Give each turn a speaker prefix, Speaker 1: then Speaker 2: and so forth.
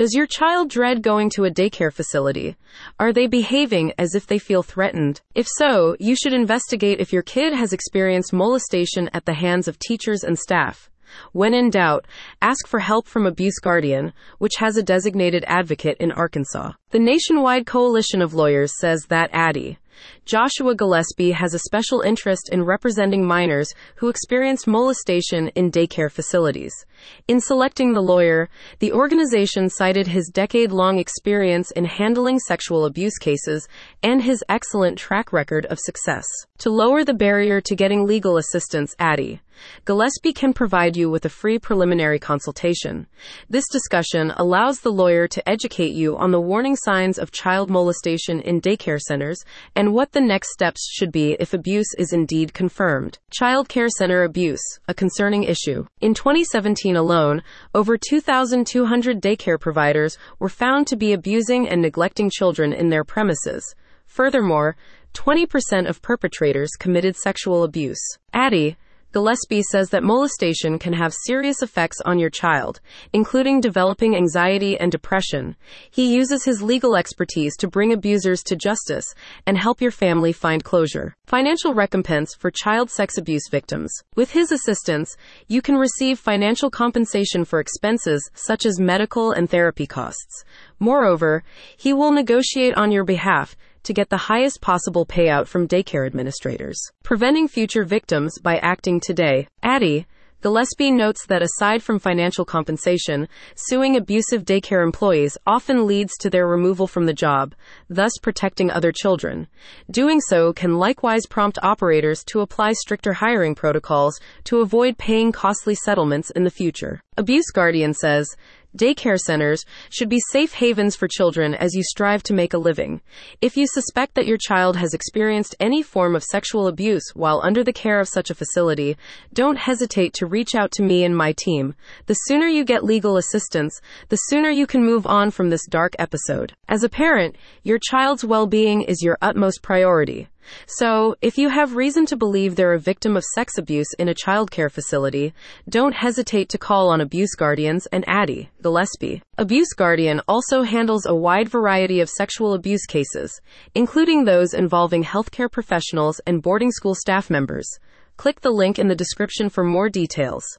Speaker 1: Does your child dread going to a daycare facility? Are they behaving as if they feel threatened? If so, you should investigate if your kid has experienced molestation at the hands of teachers and staff. When in doubt, ask for help from Abuse Guardian, which has a designated advocate in Arkansas. The nationwide coalition of lawyers says that Addie, Joshua Gillispie has a special interest in representing minors who experienced molestation in daycare facilities. In selecting the lawyer, the organization cited his decade long experience in handling sexual abuse cases and his excellent track record of success. To lower the barrier to getting legal assistance, Addie, Gillispie can provide you with a free preliminary consultation. This discussion allows the lawyer to educate you on the warning signs of child molestation in daycare centers and what the next steps should be if abuse is indeed confirmed. Child Care Center abuse, a concerning issue. In 2017 alone, over 2,200 daycare providers were found to be abusing and neglecting children in their premises. Furthermore, 20% of perpetrators committed sexual abuse. Addie, Gillispie says that molestation can have serious effects on your child, including developing anxiety and depression. He uses his legal expertise to bring abusers to justice and help your family find closure. Financial recompense for child sex abuse victims. With his assistance, you can receive financial compensation for expenses such as medical and therapy costs. Moreover, he will negotiate on your behalf to get the highest possible payout from daycare administrators. Preventing future victims by acting today. Addie, Gillispie notes that aside from financial compensation, suing abusive daycare employees often leads to their removal from the job, thus protecting other children. Doing so can likewise prompt operators to apply stricter hiring protocols to avoid paying costly settlements in the future. Abuse Guardian says, Daycare centers should be safe havens for children as you strive to make a living. If you suspect that your child has experienced any form of sexual abuse while under the care of such a facility, don't hesitate to reach out to me and my team. The sooner you get legal assistance, the sooner you can move on from this dark episode. As a parent, your child's well being is your utmost priority. So, if you have reason to believe they're a victim of sex abuse in a childcare facility, don't hesitate to call on Abuse Guardians and Addie, Gillispie. Abuse Guardian also handles a wide variety of sexual abuse cases, including those involving healthcare professionals and boarding school staff members. Click the link in the description for more details.